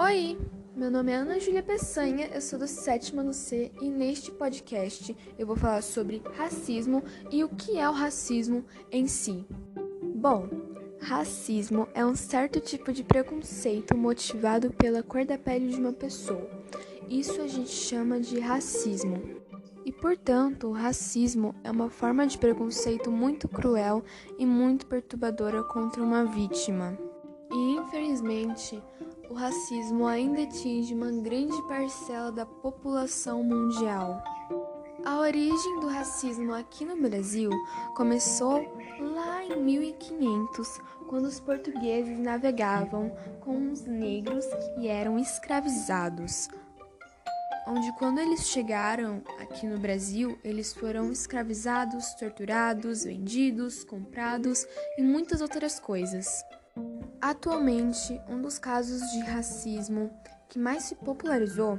Oi, meu nome é Ana Júlia Peçanha, eu sou do sétimo ano C e neste podcast eu vou falar sobre racismo e o que é o racismo em si. Bom, racismo é um certo tipo de preconceito motivado pela cor da pele de uma pessoa. Isso a gente chama de racismo. E, portanto, o racismo é uma forma de preconceito muito cruel e muito perturbadora contra uma vítima. E, infelizmente, o racismo ainda atinge uma grande parcela da população mundial. A origem do racismo aqui no Brasil começou lá em 1500, quando os portugueses navegavam com os negros que eram escravizados. Onde, quando eles chegaram aqui no Brasil, eles foram escravizados, torturados, vendidos, comprados e muitas outras coisas. Atualmente, um dos casos de racismo que mais se popularizou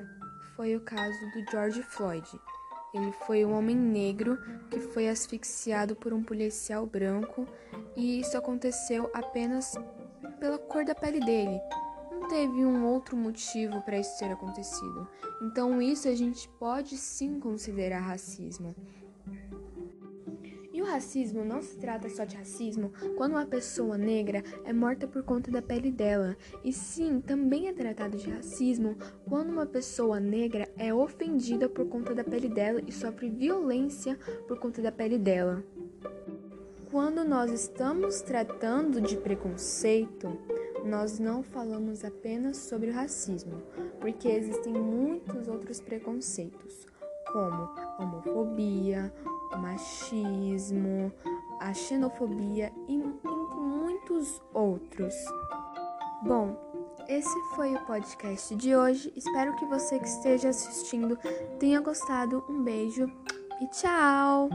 foi o caso do George Floyd. Ele foi um homem negro que foi asfixiado por um policial branco e isso aconteceu apenas pela cor da pele dele. Não teve um outro motivo para isso ter acontecido. Então, isso a gente pode sim considerar racismo. O racismo não se trata só de racismo. Quando uma pessoa negra é morta por conta da pele dela, e sim também é tratado de racismo quando uma pessoa negra é ofendida por conta da pele dela e sofre violência por conta da pele dela. Quando nós estamos tratando de preconceito, nós não falamos apenas sobre o racismo, porque existem muitos outros preconceitos, como homofobia, machismo, a xenofobia e muitos outros. Bom, esse foi o podcast de hoje. Espero que você que esteja assistindo tenha gostado. Um beijo e tchau!